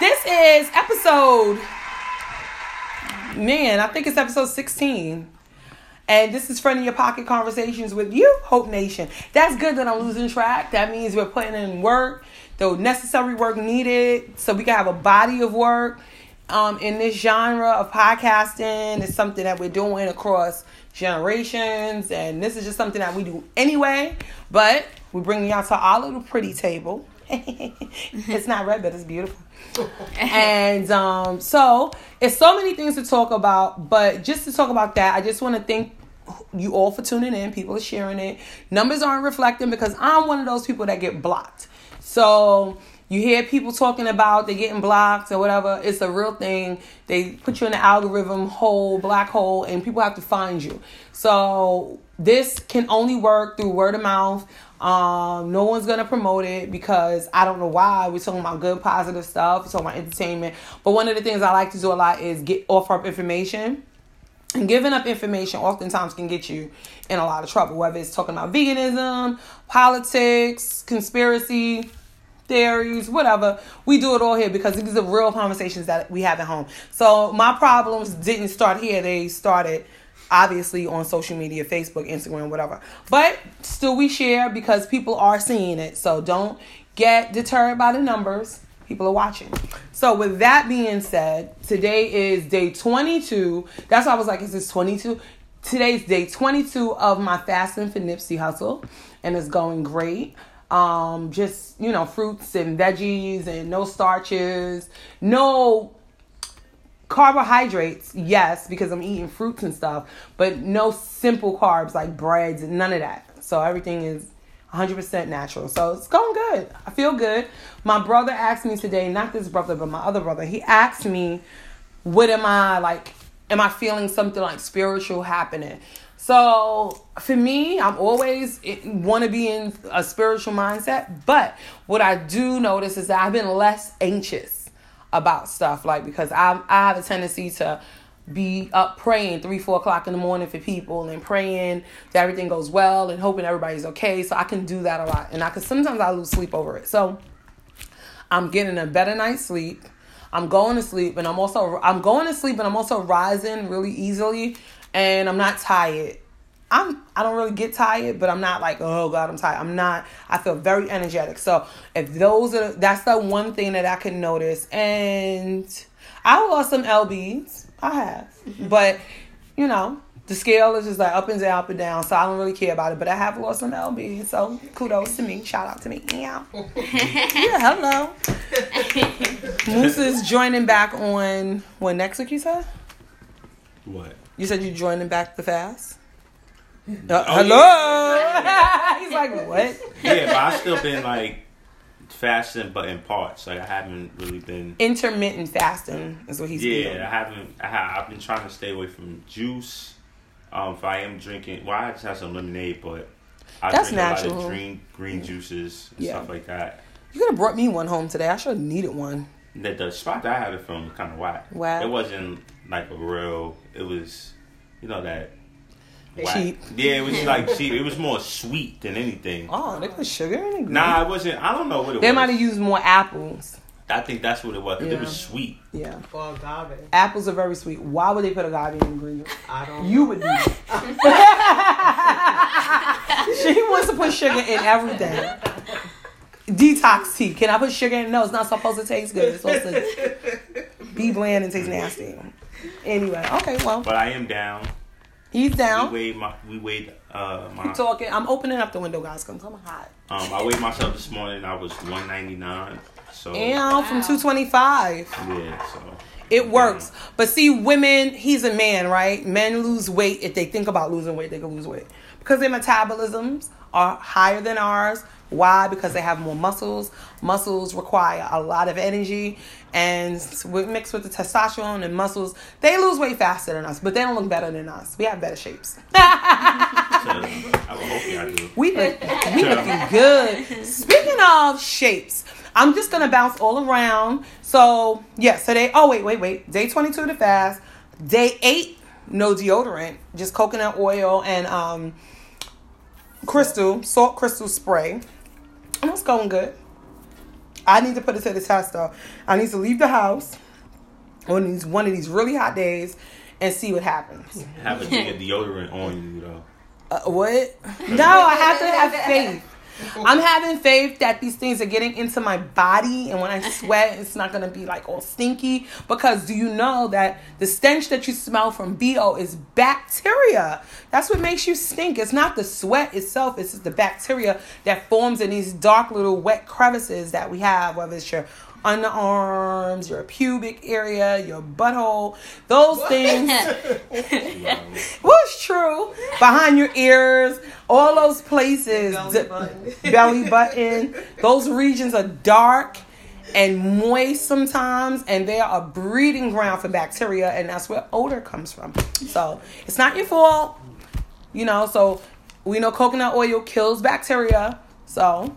This is episode. Man, I think it's episode 16. And this is Friend in Your Pocket Conversations with you, Hope Nation. That's good that I'm losing track. That means we're putting in work, the necessary work needed, so we can have a body of work um, in this genre of podcasting. It's something that we're doing across generations, and this is just something that we do anyway. But we're bringing y'all to our little pretty table. it's not red, but it's beautiful. and um, so it's so many things to talk about, but just to talk about that, I just want to thank you all for tuning in. People are sharing it. Numbers aren't reflecting because I'm one of those people that get blocked. So you hear people talking about they getting blocked or whatever. It's a real thing. They put you in the algorithm hole, black hole, and people have to find you. So this can only work through word of mouth. Um, no one's gonna promote it because I don't know why. We're talking about good, positive stuff. We're talking about entertainment. But one of the things I like to do a lot is get offer up information. And giving up information oftentimes can get you in a lot of trouble, whether it's talking about veganism, politics, conspiracy theories, whatever. We do it all here because these are real conversations that we have at home. So my problems didn't start here; they started obviously on social media, Facebook, Instagram, whatever. But still, we share because people are seeing it. So don't get deterred by the numbers. People are watching. So with that being said, today is day 22. That's why I was like, is this 22? Today's day 22 of my fasting for Nipsey Hussle and it's going great um, just you know fruits and veggies and no starches, no carbohydrates. Yes, because I'm eating fruits and stuff, but no simple carbs like breads none of that. So everything is 100% natural. So it's going good. I feel good. My brother asked me today, not this brother, but my other brother, he asked me, what am I like? Am I feeling something like spiritual happening? So for me, I'm always eh, want to be in a spiritual mindset. But what I do notice is that I've been less anxious about stuff, like because I I have a tendency to be up praying three four o'clock in the morning for people and praying that everything goes well and hoping everybody's okay. So I can do that a lot, and I can sometimes I lose sleep over it. So I'm getting a better night's sleep. I'm going to sleep, and I'm also I'm going to sleep, and I'm also rising really easily and I'm not tired. I'm I don't really get tired, but I'm not like, oh God, I'm tired. I'm not. I feel very energetic. So if those are that's the one thing that I can notice. And I lost some lbs. I have. Mm-hmm. But, you know, the scale is just like up and down, up and down. So I don't really care about it. But I have lost some lbs. So kudos to me. Shout out to me. Yeah. yeah, hello. Moose is joining back on what next week you said? What? You said you joining back the fast. Uh, oh, hello. Yeah. He's like, what? Yeah, but I've still been like fasting, but in parts. Like I haven't really been intermittent fasting is what he's. Yeah, doing. I haven't. I have, I've been trying to stay away from juice. Um, if I am drinking, well, I just have some lemonade, but I That's drink natural. a lot of green green juices and yeah. stuff like that. You could have brought me one home today. I should have needed one. The, the spot that I had it from was kind of whack. Wow. It wasn't like a real. It was, you know that. Whack. Cheap. Yeah, it was like cheap. It was more sweet than anything. Oh, they put sugar in it. Nah, it wasn't. I don't know what it they was. They might have used more apples. I think that's what it was. Yeah. It was sweet. Yeah. Or agave. Apples are very sweet. Why would they put agave in ingredients? I don't. You would do. she wants to put sugar in everything. Detox tea. Can I put sugar in? No, it's not supposed to taste good. It's supposed to be bland and taste nasty. Anyway, okay, well. But I am down. He's down. We weighed my. We weighed. Uh, my. I'm talking. I'm opening up the window, guys, because I'm hot. Um, I weighed myself this morning. I was 199. So. And from 225. Yeah. So. It works. But see, women, he's a man, right? Men lose weight. If they think about losing weight, they can lose weight. Because their metabolisms are higher than ours. Why? Because they have more muscles. Muscles require a lot of energy, and mixed with the testosterone and muscles, they lose weight faster than us, but they don't look better than us. We have better shapes. we look, we looking good. Speaking of shapes, I'm just gonna bounce all around. So yeah, so they. Oh wait, wait, wait. Day 22 to fast. Day eight, no deodorant, just coconut oil and um, crystal salt crystal spray and it's going good. I need to put it to the test though. I need to leave the house on these one of these really hot days and see what happens. Have a thing of deodorant on you though. Uh, what? No, I have to have faith. I'm having faith that these things are getting into my body, and when I sweat, it's not gonna be like all stinky. Because do you know that the stench that you smell from BO is bacteria? That's what makes you stink. It's not the sweat itself, it's just the bacteria that forms in these dark little wet crevices that we have, whether it's your underarms, your pubic area, your butthole, those things. What's true? Behind your ears, all those places, Belly d- button. belly button, those regions are dark and moist sometimes, and they are a breeding ground for bacteria, and that's where odor comes from. So it's not your fault, you know. So we know coconut oil kills bacteria, so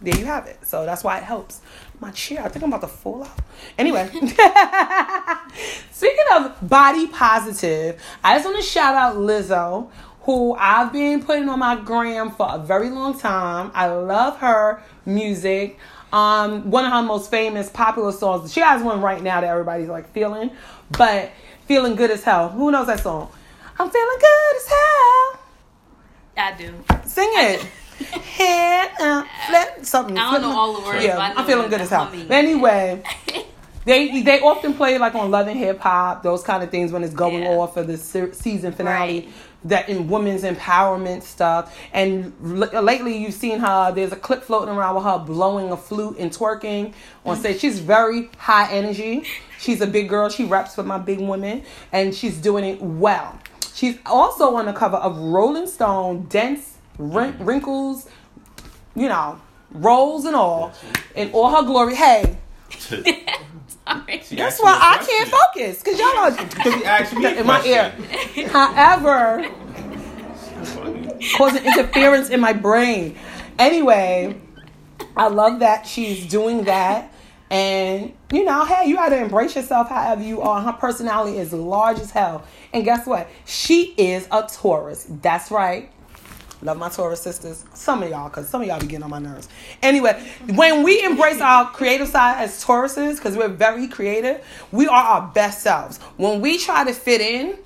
there you have it. So that's why it helps. My chair, I think I'm about to fall out. Anyway, speaking of body positive, I just want to shout out Lizzo, who I've been putting on my gram for a very long time. I love her music. Um, one of her most famous, popular songs. She has one right now that everybody's like feeling, but feeling good as hell. Who knows that song? I'm feeling good as hell. I do. Sing it. Head up, something. I don't know all the words. Yeah, but I, I feel feeling good as hell. Anyway, they they often play like on Love and Hip Hop, those kind of things when it's going Yeah. off for the se- season finale. Right. That in women's empowerment stuff, and l- lately you've seen her. There's a clip floating around with her blowing a flute and twerking on stage. She's very high energy. She's a big girl. She raps with my big women, and she's doing it well. She's also on the cover of Rolling Stone, dense wrinkles, you know, rolls and all, in all her glory. Hey, Sorry. She that's why me a I question. can't focus because y'all are She me in my ear. However, causing interference in my brain. Anyway, I love that she's doing that. And you know, hey, you gotta embrace yourself however you are. Her personality is large as hell. And guess what? She is a Taurus. That's right. Love my Taurus sisters. Some of y'all, because some of y'all be getting on my nerves. Anyway, when we embrace our creative side as Tauruses, because we're very creative, we are our best selves. When we try to fit in,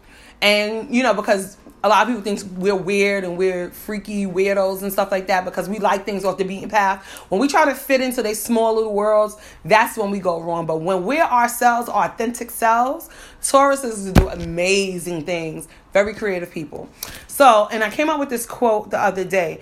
and you know, because a lot of people think we're weird and we're freaky weirdos and stuff like that because we like things off the beaten path. When we try to fit into these small little worlds, that's when we go wrong. But when we're ourselves, our authentic selves, Tauruses do amazing things. Very creative people. So, and I came up with this quote the other day.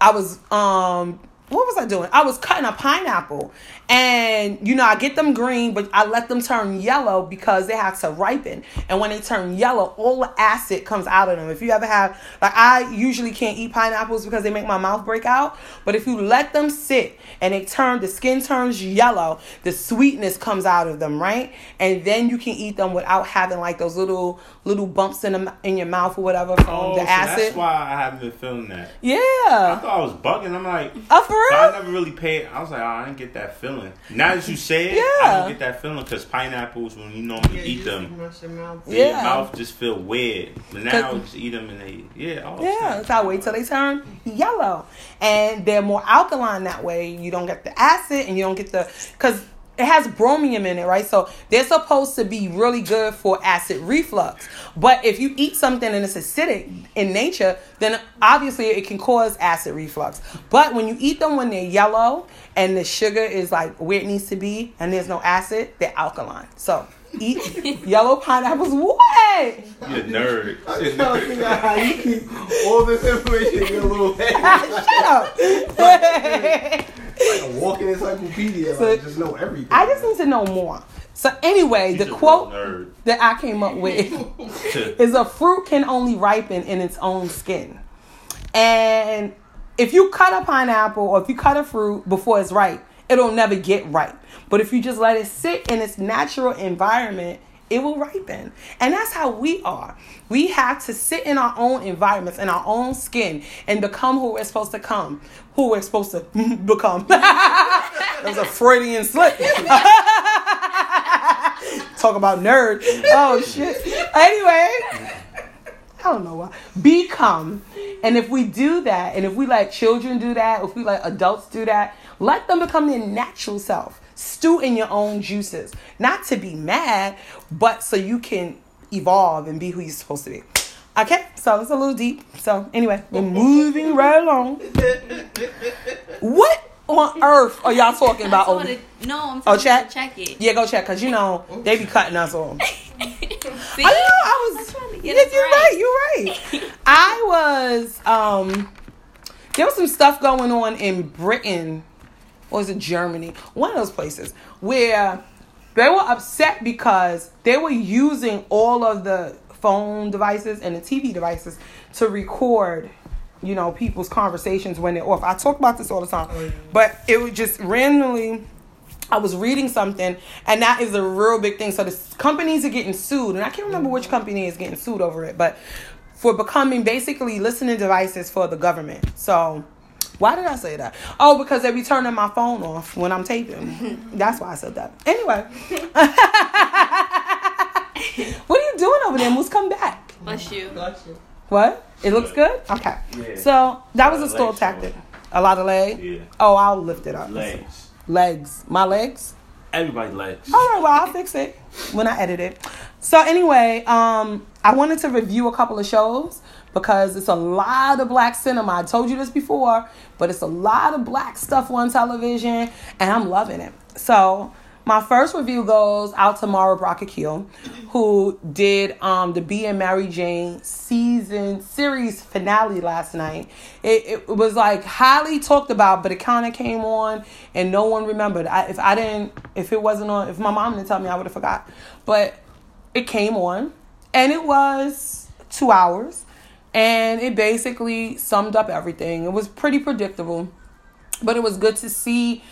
I was um what was I doing? I was cutting a pineapple. And you know, I get them green, but I let them turn yellow because they have to ripen. And when they turn yellow, all the acid comes out of them. If you ever have like I usually can't eat pineapples because they make my mouth break out, but if you let them sit and they turn the skin turns yellow, the sweetness comes out of them, right? And then you can eat them without having like those little little bumps in the, in your mouth or whatever from Oh, the so acid. that's why I haven't been feeling that. Yeah. I thought I was bugging. I'm like, Oh, for but I never really paid. I was like, oh, I didn't get that feeling. Now that you say it, Yeah. I don't get that feeling because pineapples, when you normally Yeah, eat you them, just your mouth. yeah. your mouth just feel weird. But now Cause- just eat them and they, yeah, oh, Yeah, so I wait till they turn yellow, and they're more alkaline that way. You don't get the acid, and you don't get the because it has bromium in it, right? So they're supposed to be really good for acid reflux. But if you eat something and it's acidic in nature, then obviously it can cause acid reflux. But when you eat them when they're yellow and the sugar is like where it needs to be, and there's no acid, they're alkaline. So eat yellow pineapples. What? You're a nerd. I'm just trying to figure out how you keep all this information in your little head. Shut up. Like a walking encyclopedia. So- like, just know everything. I just need to know more. So anyway, He's the quote that I came up with is a fruit can only ripen in its own skin. And if you cut a pineapple or if you cut a fruit before it's ripe, it'll never get ripe. But if you just let it sit in its natural environment, it will ripen. And that's how we are. We have to sit in our own environments, in our own skin, and become who we're supposed to come, who we're supposed to become. that was a Freudian slip. Talk about nerd. Oh, shit. Anyway. I don't know why. Become. And if we do that, and if we let children do that, if we let adults do that, Let them become their natural self. Stew in your own juices. Not to be mad, but so you can evolve and be who you're supposed to be. Okay, so it's a little deep. So anyway, we're moving right along. What on earth are y'all talking about? it, no, I'm Oh, check? check it. Yeah, go check because you know they be cutting us off. See? I know. I was. I'm trying to Yeah, get us you're right. right. You're right. I was. Um, there was some stuff going on in Britain, or was it Germany? One of those places where they were upset because they were using all of the phone devices and the TV devices to record. You know, people's conversations when they're off. I talk about this all the time, but it was just randomly I was reading something, and that is a real big thing. So the companies are getting sued, and I can't remember which company is getting sued over it, but for becoming basically listening devices for the government. So why did I say that? Oh, because they be turning my phone off when I'm taping. That's why I said that. Anyway, what are you doing over there? Moose, come back. Bless you. Gotcha. What? It looks good. Okay. Yeah. So that was a stall tactic. A lot of leg. Yeah. Oh, I'll lift it up. Legs. Legs. My legs. Everybody legs. All right, well, I'll fix it when I edit it. So anyway, um, I wanted to review a couple of shows because it's a lot of black cinema. I told you this before, but it's a lot of black stuff on television, and I'm loving it. So my first review goes out to Mara Brock Akil, who did um, the Being Mary Jane season series finale last night. It, it was like highly talked about, but it kind of came on and no one remembered. I, if I didn't, if it wasn't on, if my mom didn't tell me, I would have forgot. But it came on, and it was two hours, and it basically summed up everything. It was pretty predictable, but it was good to see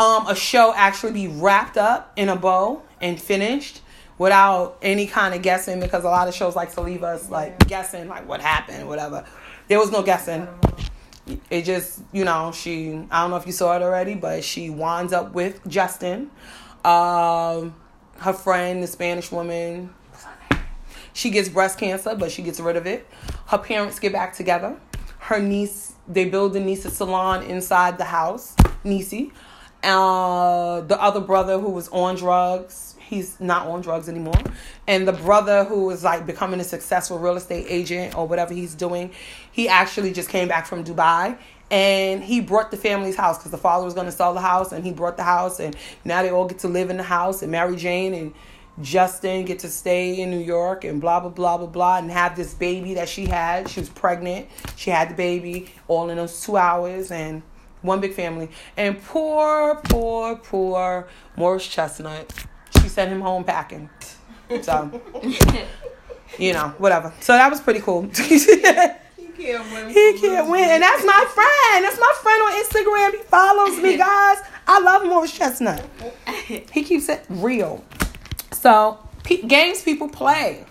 um, a show actually be wrapped up in a bow and finished without any kind of guessing because a lot of shows like to leave us like guessing like what happened whatever. There was no guessing. It just you know she i don't know if you saw it already but she winds up with justin um her friend the spanish woman. What's her name? she gets breast cancer but she gets rid of it. Her parents get back together. Her niece they build a niece a salon inside the house Niecy. Uh, the other brother who was on drugs he's not on drugs anymore. And the brother who is like becoming a successful real estate agent or whatever he's doing he actually just came back from dubai. And he brought the family's house because the father was going to sell the house and he brought the house and now they all get to live in the house and mary jane and justin get to stay in new york and blah blah blah blah blah and have this baby that she had. She was pregnant. She had the baby all in those two hours and one big family and poor poor poor morris chestnut she sent him home packing so you know whatever so that was pretty cool He can't win. He can't win. And that's my friend. That's my friend on Instagram. He follows me, guys. I love Morris Chestnut. He keeps it real. So, pe- games people play.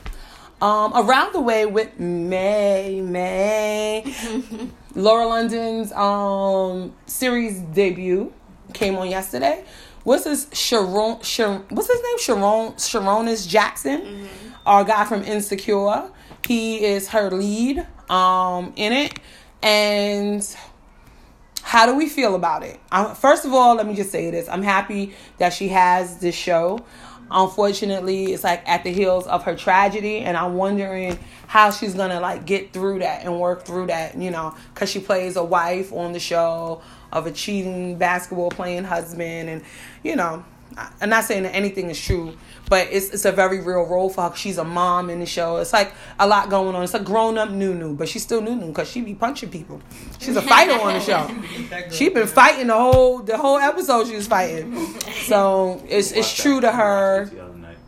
Um, around the way with May, May. Lauren London's um, series debut came on yesterday. What's his Sharon, Sharon what's his name? Sharon Sarunas Jackson, our guy from Insecure. He is her lead um, in it. And how do we feel about it? Um, first of all, let me just say this. I'm happy that she has this show. Unfortunately, it's like at the heels of her tragedy, and I'm wondering how she's gonna like get through that and work through that, you know, because she plays a wife on the show of a cheating basketball playing husband, and you know, I'm not saying that anything is true, but it's it's a very real role for her. She's a mom in the show. It's like a lot going on. It's a grown up Nunu, but she's still Nunu because she be punching people. She's a fighter on the show. She been fighting the whole the whole episode. She was fighting. So it's it's true to her.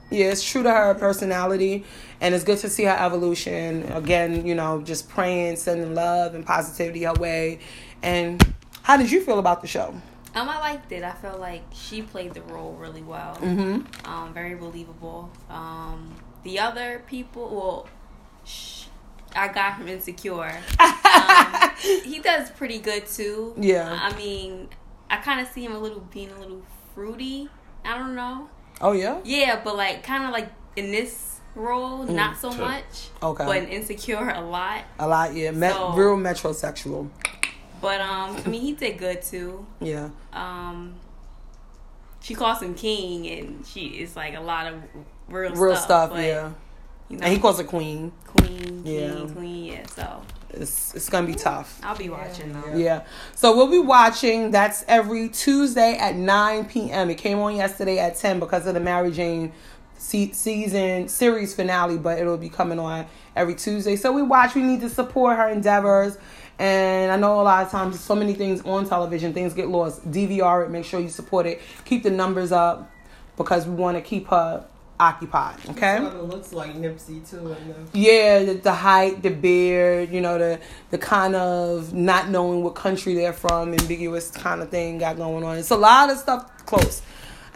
Yeah, it's true to her personality, and it's good to see her evolution. Again, you know, just praying, sending love and positivity her way. And how did you feel about the show? Um, I liked it. I felt like she played the role really well. Mm-hmm. Um, very believable. Um, the other people, well, sh- our guy from Insecure, um, he does pretty good too. Yeah. I mean, I kind of see him a little being a little fruity. I don't know. Oh yeah. Yeah, but like kind of like in this role, not so Sure. much. Okay. But in Insecure, a lot. A lot, yeah. Met, So- real metrosexual. But um, I mean, he did good too. Yeah. Um, she calls him king, and she it's like a lot of real, Real stuff. stuff, but, yeah. You know, And he calls her queen. queen, king, Yeah. queen. Yeah. So It's it's gonna be tough. I'll be watching though. Yeah. So we'll be watching. That's every Tuesday at 9 p.m. It came on yesterday at 10 because of the Mary Jane se- season series finale, but it'll be coming on every Tuesday. So we watch. We need to support her endeavors. And I know a lot of times so many things on television, things get lost. DVR it. Make sure you support it. Keep the numbers up because we want to keep her occupied. Okay. Sort of looks like Nipsey too. The, Yeah, the, the height, the beard, you know, the the kind of not knowing what country they're from, ambiguous kind of thing got going on. It's a lot of stuff close,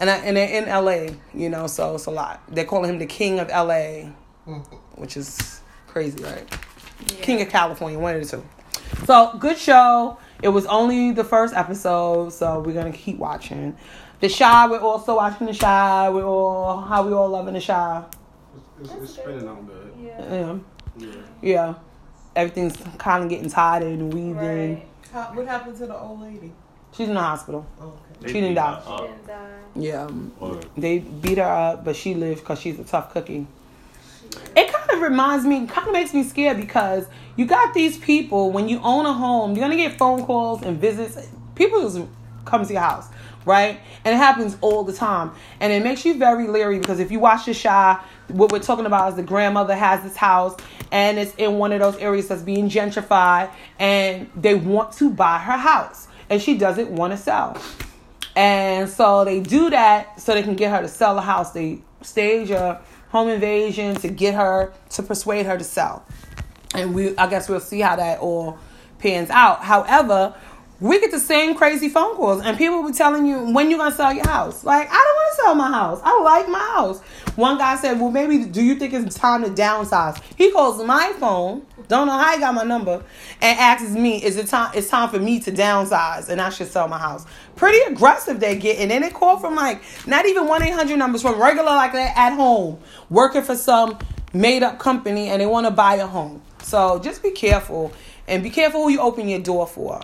and I, and they're in L.A. You know, so it's a lot. They're calling him the king of L.A., mm-hmm. which is crazy, right? King of California, one of the two. So good show. It was only the first episode, so we're gonna keep watching. The Chi, we're also watching the Chi. We're all how we all loving the Chi. It's, it's spinning out good. Yeah. Yeah. Yeah. Everything's kind of getting tied and weaved in. Right. how, what happened to the old lady? She's in the hospital. Oh, okay. She didn't die. her up. Didn't die. Yeah. Or- They beat her up, but she lived because she's a tough cookie. It kind of reminds me, kind of makes me scared because you got these people, when you own a home, you're to get phone calls and visits. People come to your house, right? And it happens all the time. And it makes you very leery because if you watch the Chi, what we're talking about is the grandmother has this house and it's in one of those areas that's being gentrified and they want to buy her house and she doesn't want to sell. And so they do that so they can get her to sell the house. They stage a home invasion to get her to persuade her to sell. And we I guess we'll see how that all pans out. However, we get the same crazy phone calls and people will be telling you when you're gonna sell your house. Like, I don't want to sell my house. I like my house. One guy said, Well, maybe do you think it's time to downsize? He calls my phone, don't know how he got my number, and asks me, Is it time it's time for me to downsize and I should sell my house? Pretty aggressive they get. And then they call from like not even one eight hundred numbers from regular like they're at home, working for some made up company and they want to buy a home. So just be careful and be careful who you open your door for.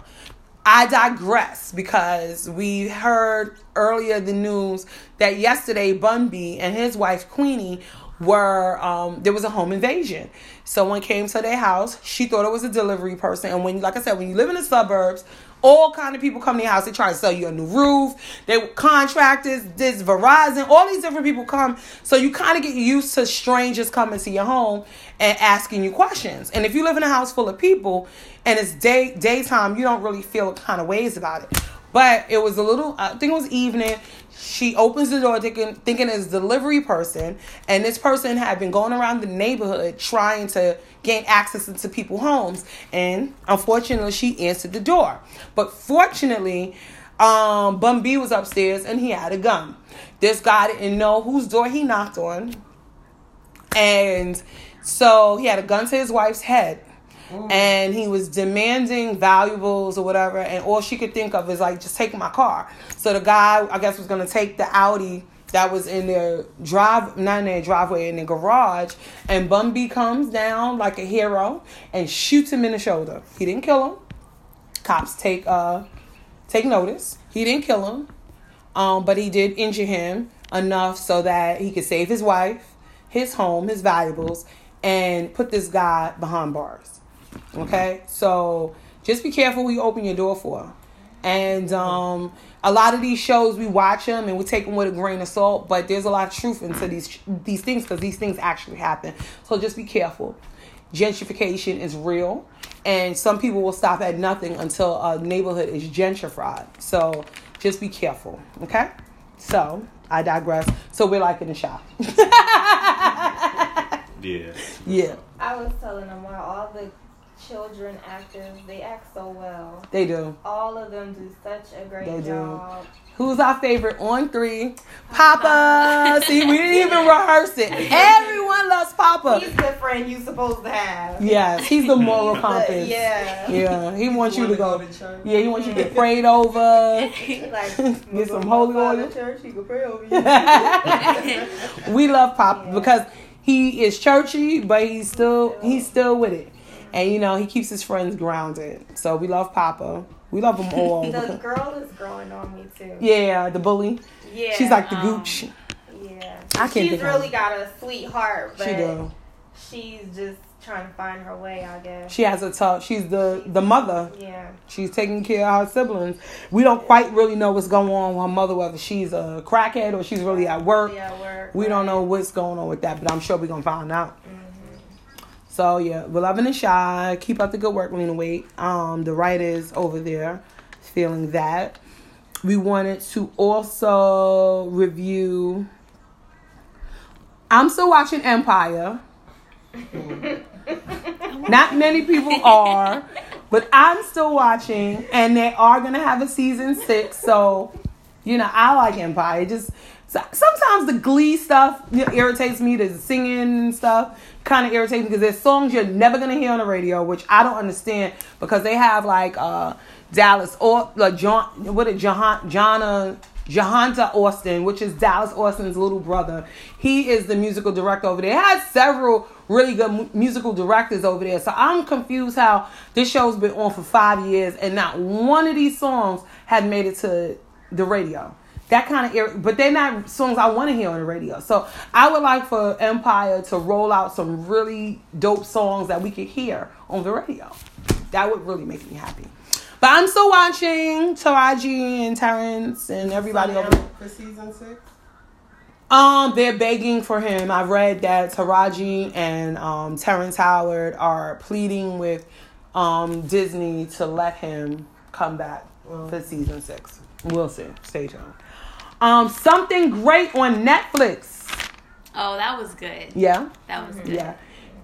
I digress because we heard earlier the news that yesterday Bun B and his wife Queenie were um, there was a home invasion. Someone came to their house. She thought it was a delivery person, and when, like I said, when you live in the suburbs, all kind of people come to your house. They try to sell you a new roof. They contractors, this Verizon, all these different people come. So you kind of get used to strangers coming to your home and asking you questions. And if you live in a house full of people and it's day daytime, you don't really feel kind of ways about it. But it was a little. I think it was evening. She opens the door thinking thinking it's a delivery person, and this person had been going around the neighborhood trying to gain access into people's homes. And unfortunately, she answered the door. But fortunately, um, Bun B was upstairs and he had a gun. This guy didn't know whose door he knocked on, and so he had a gun to his wife's head and he was demanding valuables or whatever and all she could think of is like just take my car. So the guy i guess was going to take the audi that was in their drive not in their driveway in their garage and Bun B comes down like a hero and shoots him in the shoulder. He didn't kill him. Cops take uh take notice. He didn't kill him um, but he did injure him enough so that he could save his wife, his home, his valuables, and put this guy behind bars. Okay, so just be careful who you open your door for. And um, a lot of these shows we watch them and we take them with a grain of salt, but there's a lot of truth into these these things because these things actually happen. So just be careful. Gentrification is real, and some people will stop at nothing until a neighborhood is gentrified. So just be careful, okay? So I digress. So we're like in the shop. Yeah. yeah, I was telling them why all the children actors they act so well. they do. All of them do such a great They do. job. Who's our favorite on three? Papa. See, we didn't even rehearse it. Everyone loves Papa. He's the friend you're supposed to have. Yes, he's the moral compass. yeah. Yeah, he wants you to go. to church. Yeah, he wants you to get prayed over. Like Get some holy oil. Church, he can pray over you. we love Papa because he is churchy, but he's still he's still with it. And you know he keeps his friends grounded. So we love Papa. We love them all. The girl is growing on me too. yeah, the bully. Yeah. She's like the um, gooch. Yeah. I can't She's think of really her. got a sweetheart, but She do. she's just trying to find her way, I guess. She has a tough. She's the the mother. Yeah. She's taking care of her siblings. We don't quite really know what's going on with her mother, whether she's a crackhead or she's really at work. Yeah, work. We don't know what's going on with that, but I'm sure we're gonna find out. So yeah, we're loving and Chi. Keep up the good work, Lena Waithe. Um, the writers over there feeling that. We wanted to also review. I'm still watching Empire. Not many people are, but I'm still watching, and they are gonna have a season six. So, you know, I like Empire. Just sometimes the Glee stuff irritates me. The singing and stuff kind of irritates me because there's songs you're never gonna hear on the radio, which I don't understand because they have like uh Dallas or like John, what is Jahan. Jahanta Austin, which is Dallas Austin's little brother. He is the musical director over there. It has several really good mu- musical directors over there. So I'm confused how this show's been on for five years and not one of these songs had made it to the radio. That kind of, but they're not songs I want to hear on the radio. So I would like for Empire to roll out some really dope songs that we could hear on the radio. That would really make me happy. But I'm still watching Taraji and Terrence and everybody over there. for season six. Um, they're begging for him. I read that Taraji and um, Terrence Howard are pleading with um, Disney to let him come back for season six. We'll see. Stay tuned. Um, something great on Netflix. Oh, that was good. Yeah, That was good. yeah.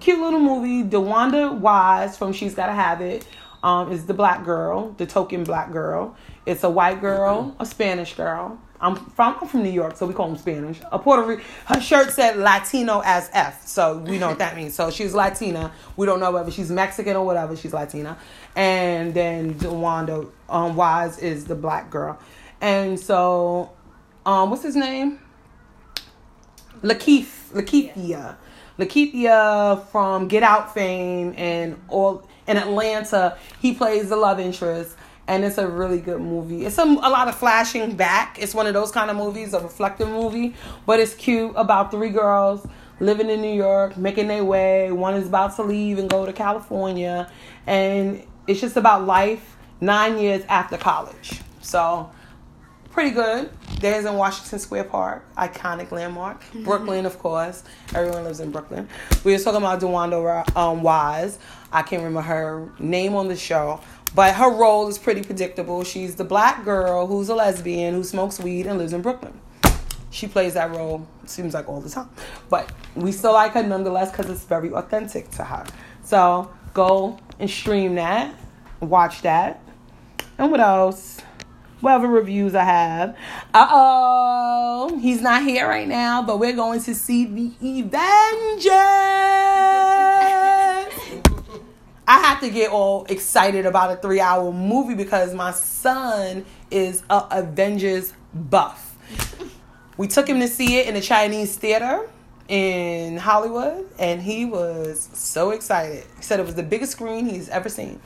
Cute little movie. DeWanda Wise from She's Gotta Have It um, is the black girl, the token black girl. It's a white girl, a Spanish girl. I'm from, I'm from New York, so we call them Spanish. A Puerto Rican. Her shirt said Latino as F, so we know what that means. So she's Latina. We don't know whether she's Mexican or whatever. She's Latina. And then DeWanda um, Wise is the black girl. And so, um, what's his name? Lakeith, Lakeithia, Lakeithia from Get Out fame and all in Atlanta. He plays the love interest, and it's a really good movie. It's a, a lot of flashing back. It's one of those kind of movies, a reflective movie, but it's cute about three girls living in New York, making their way. One is about to leave and go to California, and it's just about life nine years after college. So pretty good. There's in Washington Square Park, iconic landmark. Brooklyn, of course. Everyone lives in Brooklyn. We were talking about DeWanda um, Wise. I can't remember her name on the show, but her role is pretty predictable. She's the black girl who's a lesbian who smokes weed and lives in Brooklyn. She plays that role, seems like all the time. But we still like her nonetheless because it's very authentic to her. So go and stream that, watch that. And what else? Whatever reviews I have. Uh oh, he's not here right now, but we're going to see the Avengers. I have to get all excited about a three hour movie because my son is a Avengers buff. We took him to see it in the Chinese theater in Hollywood, and he was so excited. He said it was the biggest screen he's ever seen.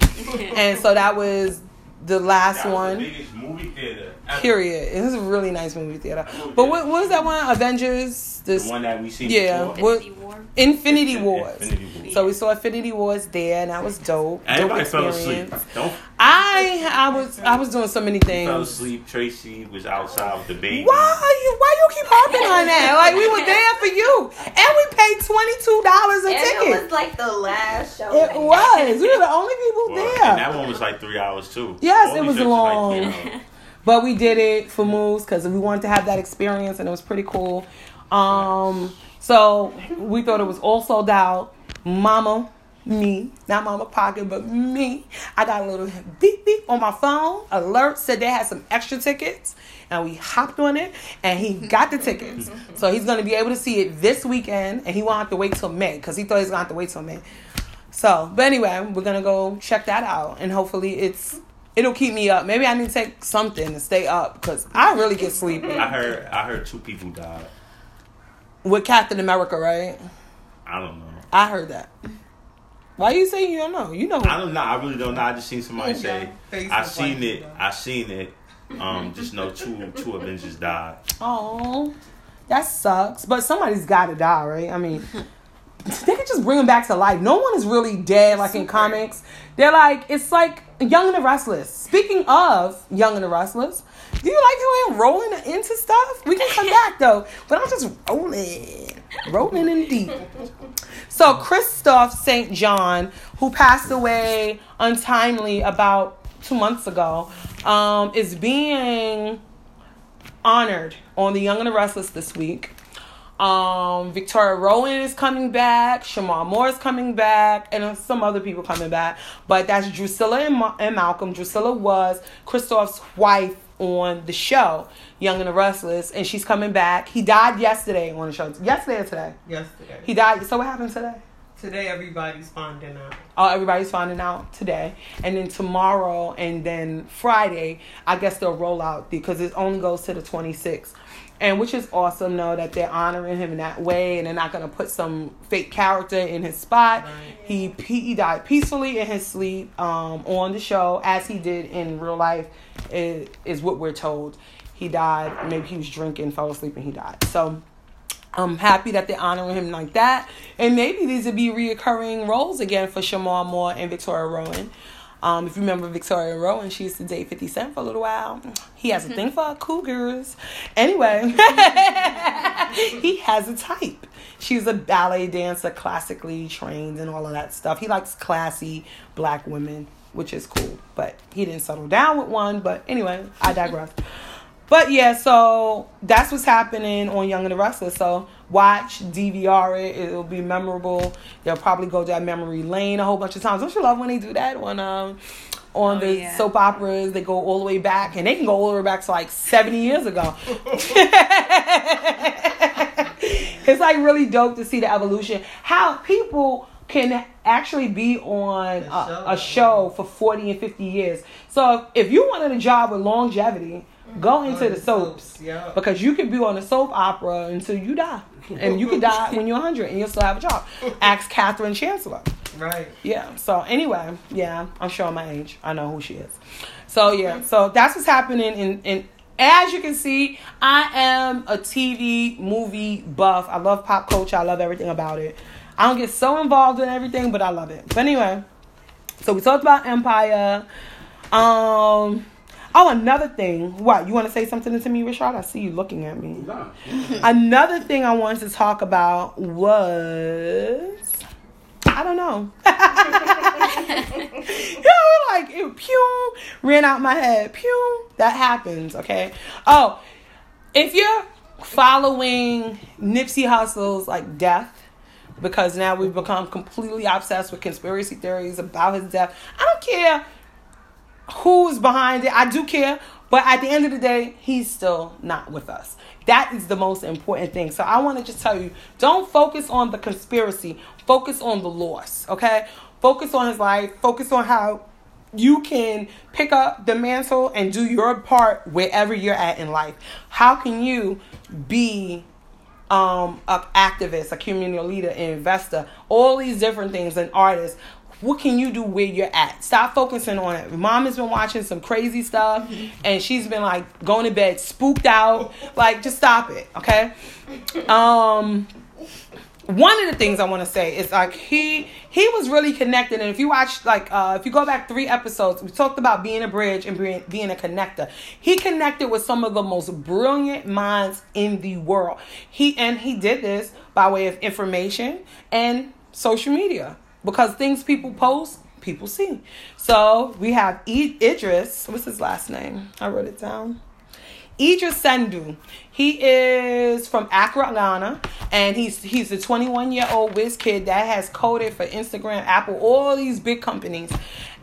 and so that was the last one. the biggest movie theater. Ever. Period. It was a really nice movie theater. Oh, but what, what was that one? Avengers. This The one that we seen Yeah. before. What- Infinity War. Infinity Infin- Wars. Infinity Wars. So we saw Infinity Wars there, and that was dope. Everybody dope fell asleep. experience. Don't I I was I was doing so many things. fell asleep. Tracy was outside with the baby. Why are you why you keep harping on that? Like we were there for you, and we paid twenty two dollars a And it was like the last show. It was. We were the only people Well, there. And that one was like three hours too. Yes, All it was long. Like three hours. But we did it for moves because we wanted to have that experience, and it was pretty cool. Um, so we thought it was all sold out. Mama, me, not Mama Pocket, but me. I got a little beep beep on my phone. Alert said they had some extra tickets, and we hopped on it, and he got the tickets. So he's gonna be able to see it this weekend, and he won't have to wait till May because he thought he's gonna have to wait till May. So, but anyway, we're gonna go check that out, and hopefully it's it'll keep me up. Maybe I need to take something to stay up because I really get sleepy. I heard. I heard two people died. With Captain America, right? I don't know. I heard that. Why you saying you don't know? You know. I don't know. I really don't know. I just seen somebody say. Face I look seen it. you, I seen it. Um, just know two two Avengers died. Oh, that sucks. But somebody's got to die, right? I mean, they could just bring them back to life. No one is really dead like in comics. They're like it's like Young and the Restless. Speaking of Young and the Restless, do you like how I'm rolling into stuff? We can come back though, but I'm just rolling, rolling in deep. So Kristoff St. John, who passed away untimely about two months ago, um, is being honored on the Young and the Restless this week. Um, Victoria Rowell is coming back. Shemar Moore is coming back, and some other people coming back. But that's Drusilla and, Ma- and Malcolm. Drusilla was Kristoff's wife on the show, Young and the Restless, and she's coming back. He died yesterday on the show. Yesterday or today? Yesterday. He died. So what happened today? Today, everybody's finding out. Oh, everybody's finding out today, and then tomorrow, and then Friday. I guess they'll roll out because it only goes to the 26th, and which is awesome. Though that they're honoring him in that way, and they're not gonna put some fake character in his spot. He he died peacefully in his sleep um, on the show, as he did in real life. Is, is what we're told. He died. Maybe he was drinking, fell asleep, and he died. So. I'm happy that they're honoring him like that. And maybe these would be reoccurring roles again for Shemar Moore and Victoria Rowell. Um, if you remember Victoria Rowell, she used to date 50 Cent for a little while. He has a thing for cougars. Anyway, he has a type. She's a ballet dancer, classically trained, and all of that stuff. He likes classy black women, which is cool. But he didn't settle down with one. But anyway, I digress. But yeah, so that's what's happening on Young and the Restless. So watch, DVR it. It'll be memorable. They'll probably go down memory lane a whole bunch of times. Don't you love when they do that on um on Oh, the yeah. soap operas? They go all the way back, and they can go all the way back to like seventy years ago. it's like really dope to see the evolution. How people can actually be on a, a show for 40 and 50 years. So if you wanted a job with longevity, go into the soaps. Yeah. Because you could be on a soap opera until you die. And you could die when you're 100 and you'll still have a job. Ask Catherine Chancellor. Right. Yeah. So anyway, yeah, I'm showing my age. I know who she is. So yeah, so that's what's happening in in as you can see, I am a TV movie buff. I love pop culture. I love everything about it. I don't get so involved in everything, but I love it. But anyway, so we talked about Empire. Um Oh, another thing. What you want to say something to me, Richard? I see you looking at me. Another thing I wanted to talk about was I don't know. you know, like it pew ran out my head. Pew. That happens, okay? Oh, if you're following Nipsey Hussle's like death, because now we've become completely obsessed with conspiracy theories about his death. I don't care who's behind it. I do care, but at the end of the day, he's still not with us. That is the most important thing. So I want to just tell you, don't focus on the conspiracy. Focus on the loss, okay? Focus on his life. Focus on how you can pick up the mantle and do your part wherever you're at in life. How can you be um, an activist, a community leader, an investor, all these different things, an artist. What can you do where you're at? Stop focusing on it. Mom has been watching some crazy stuff and she's been like going to bed spooked out. Like, just stop it, okay? Um, one of the things I want to say is like he he was really connected, and if you watch like uh, if you go back three episodes, we talked about being a bridge and being being a connector. He connected with some of the most brilliant minds in the world. He and he did this by way of information and social media because things people post, people see. So we have Idris. What's his last name? I wrote it down. Idris Sandu. He is from Accra, Ghana, and he's he's a 21 year old whiz kid that has coded for Instagram, Apple, all these big companies,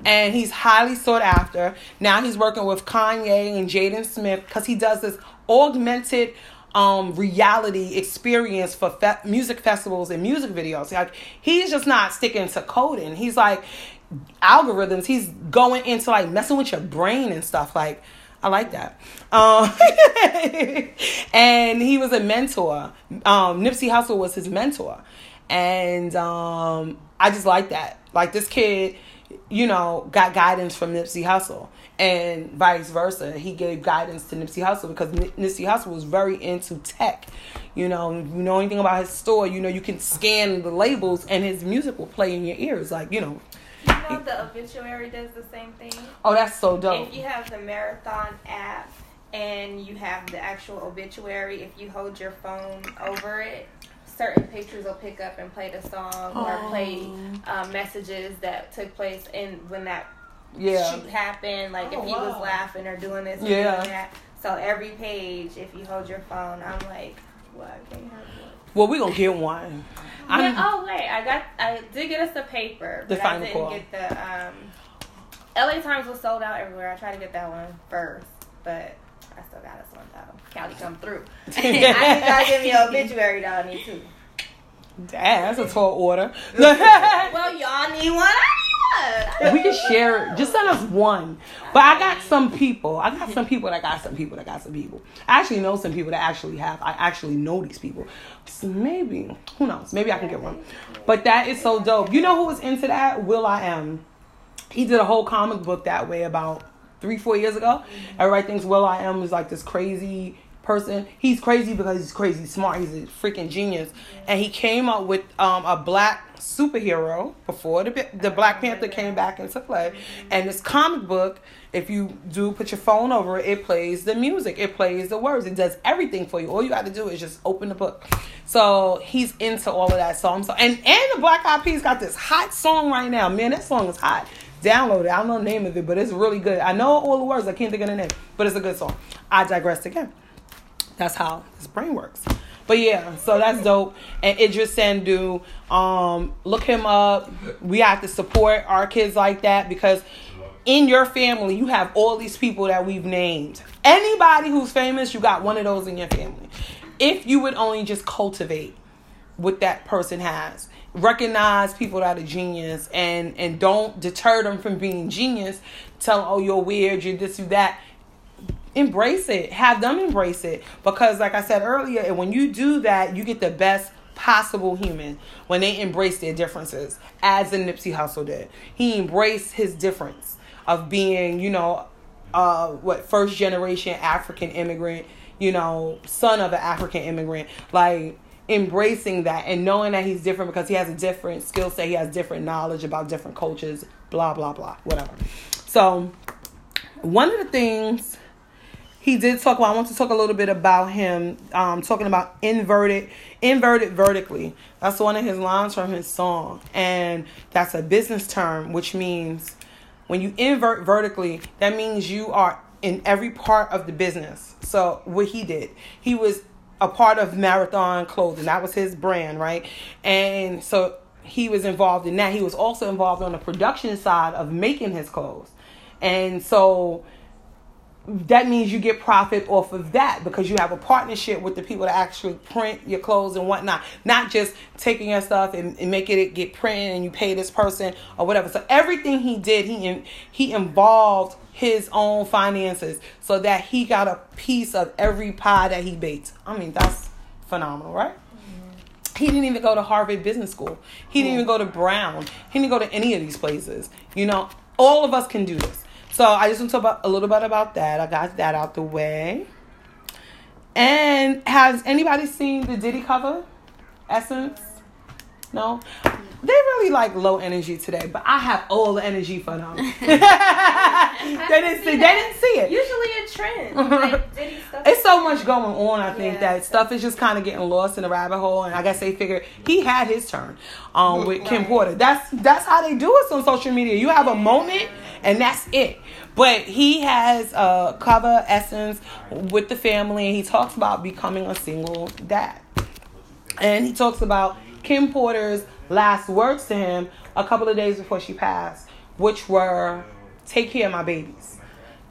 and he's highly sought after. Now he's working with Kanye and Jaden Smith because he does this augmented um reality experience for fe- music festivals and music videos. Like he's just not sticking to coding. He's like algorithms. He's going into like messing with your brain and stuff like. I like that. Um, and he was a mentor. Um, Nipsey Hussle was his mentor. and um, I just like that. Like this kid, you know, got guidance from Nipsey Hussle, and vice versa. He gave guidance to Nipsey Hussle because Nip- Nipsey Hussle was very into tech. You know, you know anything about his store, you know you can scan the labels, and his music will play in your ears. Like you know, You know the obituary does the same thing. oh that's so dope. If you have the marathon app and you have the actual obituary, if you hold your phone over it, certain pictures will pick up and play the song or play um, messages that took place in when that Yeah. shoot happened. Like Oh, if he was laughing or doing this or Yeah. doing that. So every page, if you hold your phone, I'm like, what? I can't have one. Well, we gonna get one. Yeah, oh wait, I got I did get us a paper, The but I didn't call. get the um LA Times was sold out everywhere. I tried to get that one first, but I still got us one though. Cali come through. I need y'all to give me an obituary though, I need two. Damn, that's a tall order. Well y'all need one, I need one. we can share it. Just send us one. But I got some people. I got some people that got some people that got some people. I actually know some people that actually have. I actually know these people. So maybe who knows? Maybe I can get one. But that is so dope. You know who was into that? will.i.am. He did a whole comic book that way about three, four years ago. Everybody thinks will.i.am is like this crazy person. He's crazy because he's crazy smart. He's a freaking genius. And he came up with um, a black superhero before the the Black Panther came back into play. And this comic book, if you do put your phone over it, it plays the music, it plays the words, it does everything for you. All you got to do is just open the book. So he's into all of that song. So and and the Black Eyed Peas got this hot song right now. Man, that song is hot. Download it. I don't know the name of it, but it's really good. I know all the words. I can't think of the name, but it's a good song. I digressed again. That's how his brain works. But yeah, so that's dope. And Idris Sandu, um, look him up. We have to support our kids like that because in your family you have all these people that we've named. Anybody who's famous, you got one of those in your family. If you would only just cultivate what that person has. Recognize people that are genius and and don't deter them from being genius. Tell them, oh, you're weird, you're this, you that. Embrace it. Have them embrace it. Because like i said earlier and when you do that you get the best possible human. When they embrace their differences as the Nipsey Hussle did. He embraced his difference of being you know uh what first generation african immigrant you know son of an african immigrant. Like embracing that and knowing that he's different because he has a different skill set he has different knowledge about different cultures blah blah blah whatever so one of the things he did talk about. I want to talk a little bit about him. Um, talking about inverted, inverted vertically. That's one of his lines from his song, and that's a business term, which means when you invert vertically, that means you are in every part of the business. So what he did, he was a part of Marathon Clothing. That was his brand, right? And so he was involved in that. He was also involved on the production side of making his clothes, and so that means you get profit off of that because you have a partnership with the people that actually print your clothes and whatnot. Not just taking your stuff and, and making it get printed and you pay this person or whatever. So everything he did, he he involved his own finances so that he got a piece of every pie that he baked. I mean, that's phenomenal, right? He didn't even go to Harvard Business School. He didn't even go to Brown. He didn't go to any of these places. You know, all of us can do this. So I just want to talk about a little bit about that. I got that out the way. And has anybody seen the Diddy cover? Essence? No? They really like low energy today, but I have all the energy for them. they didn't see. They didn't see it. Usually a trend. Like It's so much going on. I think Yeah. that stuff is just kind of getting lost in the rabbit hole, and I guess they figured he had his turn um, with Kim Porter. That's that's how they do it on social media. You have a moment, and that's it. But he has a cover essence with the family, and he talks about becoming a single dad, and he talks about Kim Porter's last words to him a couple of days before she passed, which were, "Take care of my babies."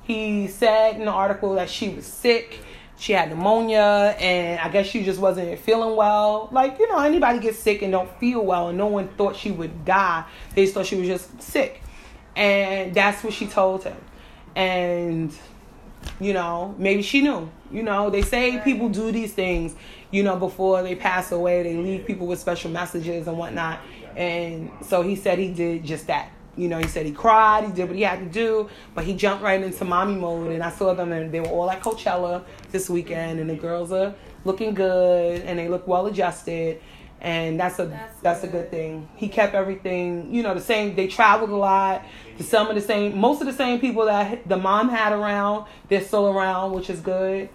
He said in the article that she was sick, she had pneumonia, and I guess she just wasn't feeling well. Like, you know, anybody gets sick and don't feel well, and no one thought she would die. They just thought she was just sick. And that's what she told him. And You know, maybe she knew. You know, they say people do these things, you know, before they pass away. They leave people with special messages and whatnot. And so he said he did just that. You know, he said he cried, he did what he had to do, but he jumped right into mommy mode. And I saw them, and they were all at Coachella this weekend, and the girls are looking good, and they look well adjusted. And that's a that's, That's a good good. thing. He kept everything, you know, the same. They traveled a lot. Some of the same, most of the same people that the mom had around, they're still around, which is good.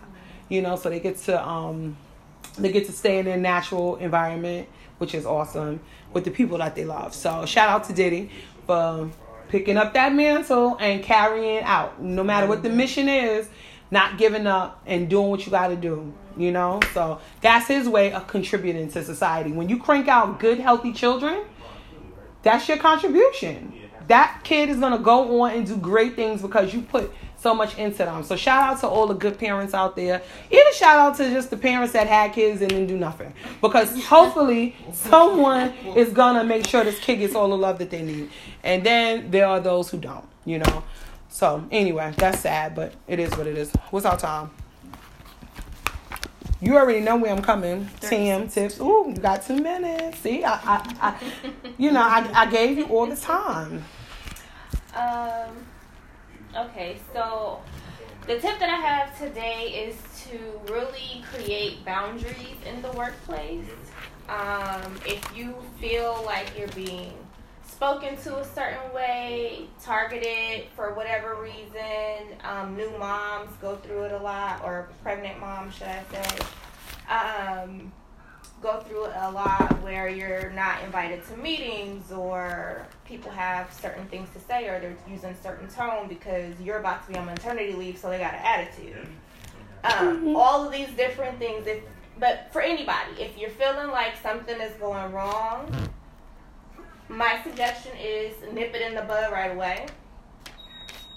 You know, so they get to um, they get to stay in their natural environment, which is awesome with the people that they love. So shout out to Diddy for picking up that mantle and carrying out, no matter what the mission is, not giving up and doing what you got to do. You know, so that's his way of contributing to society. When you crank out good, healthy children, that's your contribution. That kid is gonna go on and do great things because you put so much into them. So shout out to all the good parents out there. Even shout out to just the parents that had kids and didn't do nothing. Because hopefully someone is gonna make sure this kid gets all the love that they need. And then there are those who don't, you know. So anyway, that's sad, but it is what it is. What's our time? You already know where I'm coming. Tim tips. Ooh, you got two minutes. See, I, I, I you know, I, I gave you all the time. Um, okay, so the tip that I have today is to really create boundaries in the workplace. Um, if you feel like you're being spoken to a certain way, targeted for whatever reason, um, new moms go through it a lot, or pregnant moms, should I say. Um, go through a lot where you're not invited to meetings or people have certain things to say or they're using certain tone because you're about to be on maternity leave so they got an attitude. Um, all of these different things if but for anybody if you're feeling like something is going wrong my suggestion is nip it in the bud right away.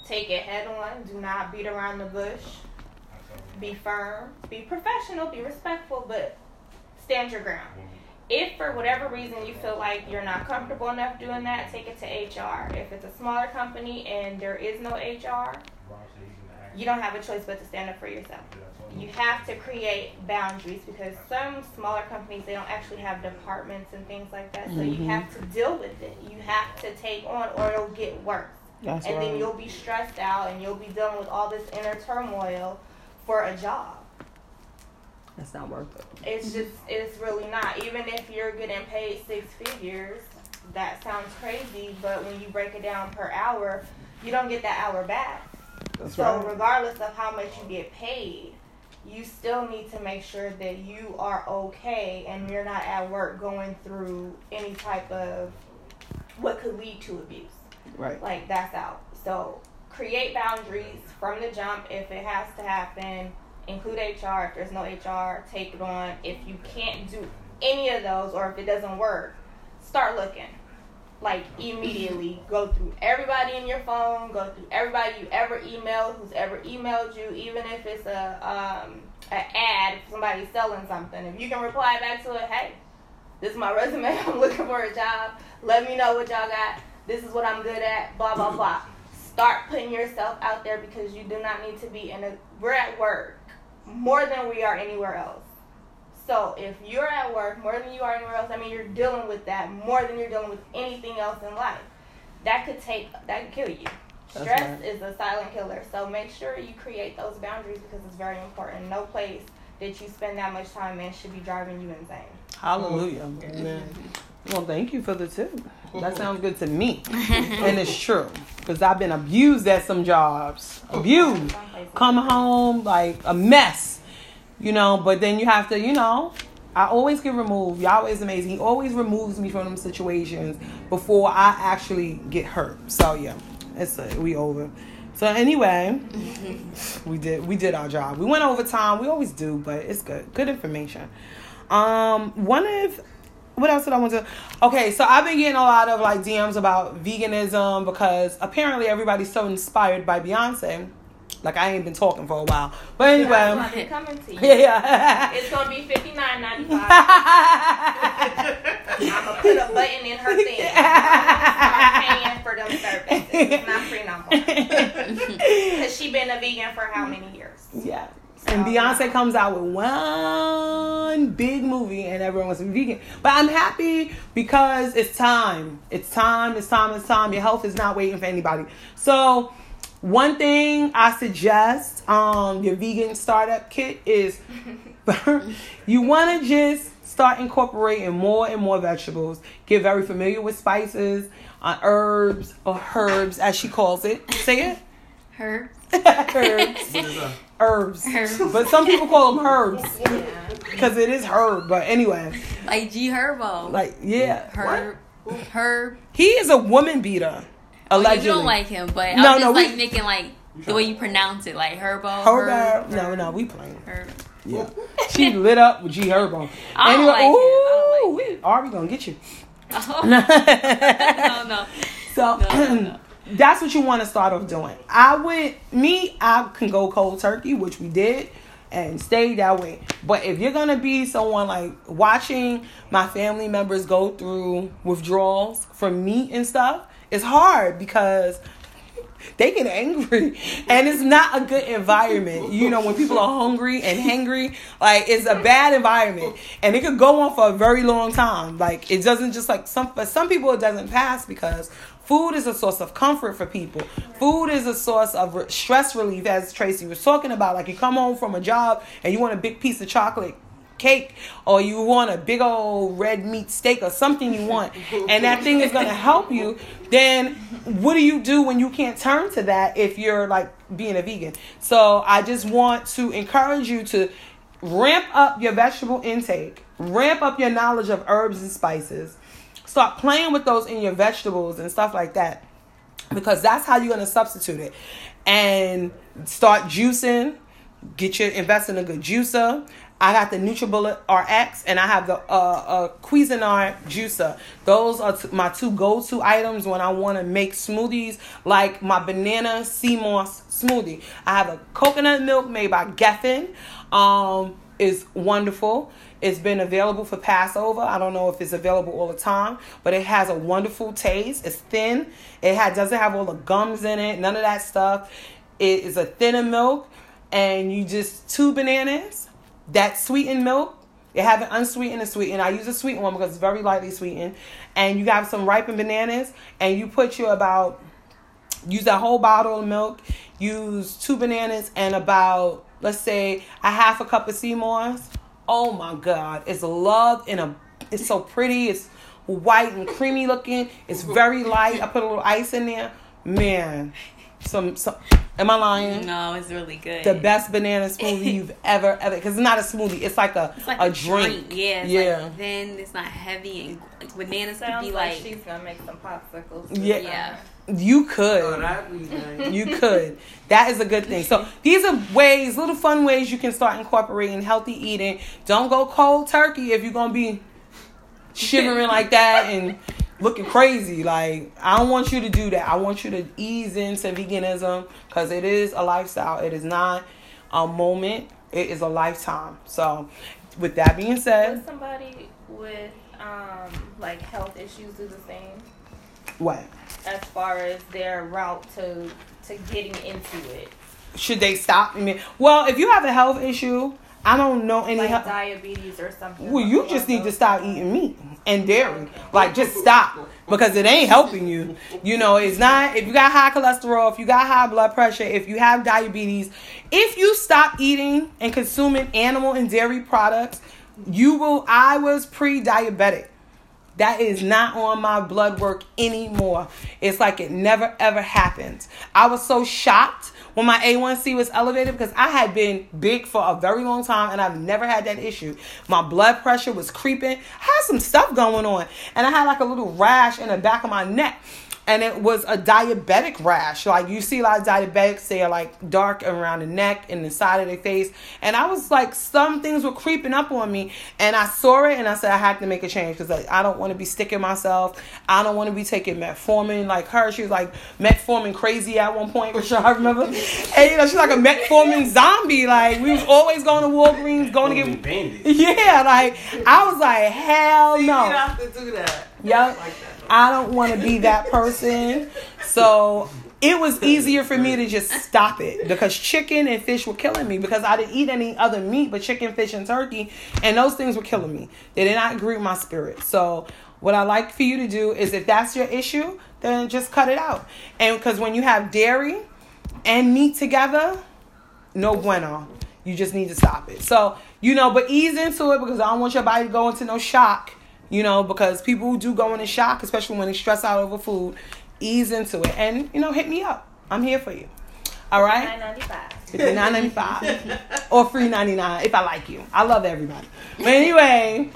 Take it head on. Do not beat around the bush. Be firm. Be professional. Be respectful. But stand your ground. If for whatever reason you feel like you're not comfortable enough doing that, take it to HR. If it's a smaller company and there is no HR, you don't have a choice but to stand up for yourself. You have to create boundaries because some smaller companies they don't actually have departments and things like that. So you mm-hmm. have to deal with it. You have to take on or it'll get worse. That's and then you'll be stressed out and you'll be dealing with all this inner turmoil for a job. That's not worth it. It's just, it's really not. Even if you're getting paid six figures, that sounds crazy, but when you break it down per hour, you don't get that hour back. That's so, right. regardless of how much you get paid, you still need to make sure that you are okay and you're not at work going through any type of what could lead to abuse. Right. Like, that's out. So, create boundaries from the jump if it has to happen. Include HR. If there's no HR, take it on. If you can't do any of those or if it doesn't work, start looking. Like immediately, go through everybody in your phone, go through everybody you ever emailed, who's ever emailed you, even if it's a um an ad, if somebody's selling something. If you can reply back to it, hey, this is my resume. I'm looking for a job. Let me know what y'all got. This is what I'm good at. Blah blah blah. Start putting yourself out there because you do not need to be in a. We're at work more than we are anywhere else. So if you're at work more than you are anywhere else, I mean you're dealing with that more than you're dealing with anything else in life. That could take that could kill you. Stress right. is a silent killer. So make sure you create those boundaries because it's very important. No place that you spend that much time in should be driving you insane. Hallelujah. Amen. Well, thank you for the tip. That sounds good to me. and it's true. Because I've been abused at some jobs. Abused. Come home like a mess. You know, but then you have to, you know, I always get removed. Yahweh is amazing. He always removes me from them situations before I actually get hurt. So yeah, it's uh, we over. So anyway, we did we did our job. We went over time. We always do, but it's good. Good information. Um, one of what else did I want to? Okay, so I've been getting a lot of like DMs about veganism because apparently everybody's so inspired by Beyonce. Like I ain't been talking for a while, but anyway, they're coming to you. yeah. It's gonna be fifty nine ninety five. I'm gonna put a button in her thing. I'm paying for them services. It's not free no more. Cause she been a vegan for how many years? Yeah. And Beyonce comes out with one big movie and everyone wants to be vegan. But I'm happy because it's time. It's time, it's time, it's time. Your health is not waiting for anybody. So one thing I suggest, um, your vegan startup kit is you want to just start incorporating more and more vegetables. Get very familiar with spices, uh, herbs, or herbs as she calls it. Say it. Her. herbs. What is that? Herbs. Herbs. But some people call them herbs because it is herb. But anyway, Like G Herbo. like yeah, Herb. Herb. he is a woman beater. Oh, Allegedly. you don't like him, but No, I'm just no, we- like making like the way you pronounce it, like Herbo. Herb. Herb. Uh, no, no, we playing. Herb. Yeah, she lit up with G Herbo. I don't like him. I don't like ooh, Ari gonna get you. Oh, no, no. So No, no, no. that's what you want to start off doing. I would me, I can go cold turkey, which we did, and stay that way. But if you're gonna be someone like watching my family members go through withdrawals from meat and stuff, it's hard because they get angry and it's not a good environment you know when people are hungry and hangry like it's a bad environment and it could go on for a very long time like it doesn't just like some for some people it doesn't pass because food is a source of comfort for people. Food is a source of re- stress relief as tracy was talking about. Like you come home from a job and you want a big piece of chocolate cake or you want a big old red meat steak or something you want and that thing is going to help you then what do you do when you can't turn to that if you're like being a vegan? So i just want to encourage you to ramp up your vegetable intake ramp up your knowledge of herbs and spices start playing with those in your vegetables and stuff like that because that's how you're going to substitute it and start juicing get your invest in a good juicer I got the NutriBullet RX and I have the uh, uh, Cuisinart juicer. Those are t- my two go-to items when I want to make smoothies, like my banana sea moss smoothie. I have a coconut milk made by Gefen. Um, is wonderful. It's been available for Passover. I don't know if it's available all the time, but it has a wonderful taste. It's thin. It had, doesn't have all the gums in it. None of that stuff. It is a thinner milk, and you just two bananas that sweetened milk. They have it unsweetened and sweetened. I use a sweet one because it's very lightly sweetened. And you have some ripened bananas, and you put your about use that whole bottle of milk. Use two bananas and about let's say a half a cup of sea moss. Oh my god, it's love in a. It's so pretty. It's white and creamy looking. It's very light. I put a little ice in there. Man, some some. Am I lying? No, it's really good. the best banana smoothie you've ever ever because it's not a smoothie it's like a It's like a, drink. Yeah, it's yeah like thin. It's not heavy, and like bananas could Sounds be like, like. she's gonna make some popsicles. Yeah. Yeah. you Oh, could that we you could that is a good thing so these are ways little fun ways you can start incorporating healthy eating don't go cold turkey if you're gonna be shivering like that and looking crazy. Like i don't want you to do that. I want you to ease into veganism because it is a lifestyle. It is not a moment. It is a lifetime. So with that being said Does somebody with um like health issues do the same? What? As far as their route to to getting into it? should they stop I mean, well if you have a health issue i don't know any Like health diabetes or something. Well, you just need to stop eating meat and dairy. Like, just stop because it ain't helping you. You know, it's not. If you got high cholesterol, if you got high blood pressure, if you have diabetes, if you stop eating and consuming animal and dairy products, you will. I was pre-diabetic. That is not on my blood work anymore. It's like it never ever happened. I was so shocked when my A1C was elevated because I had been big for a very long time and I've never had that issue. My blood pressure was creeping. I had some stuff going on and I had like a little rash in the back of my neck. And it was a diabetic rash. Like you see a lot of diabetics, they are like dark around the neck and the side of their face. And I was like, some things were creeping up on me. And I saw it and I said, I have to make a change because like, I don't want to be sticking myself. I don't want to be taking metformin like her. She was like metformin crazy at one point, which I remember. And you know, she's like a metformin zombie. Like we was always going to Walgreens, going to get. bandit. Yeah, like I was like, hell You no. Yep. I don't want to be that person. So it was easier for me to just stop it because chicken and fish were killing me because I didn't eat any other meat but chicken, fish, and turkey, and those things were killing me. They did not agree with my spirit. So, what I like for you to do is if that's your issue, then just cut it out. And because when you have dairy and meat together, no bueno. You just need to stop it. So, you know, but ease into it because I don't want your body to go into no shock, you know, because people do go into shock, especially when they stress out over food. Ease into it and, you know, hit me up. I'm here for you. All right? Nine ninety five. Fifty nine ninety five or free ninety nine if I like you. I love everybody. But anyway,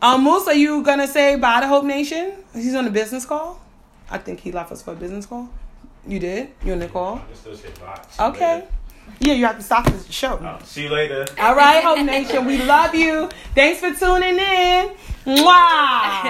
um, Moose, are you gonna say bye to Hope Nation? He's on a business call. I think he left us for a business call. You did? You on the call? I can still say bye. Okay. later. Yeah, you have to stop the show. Uh, see you later. All right, Hope Nation, we love you. Thanks for tuning in. 哇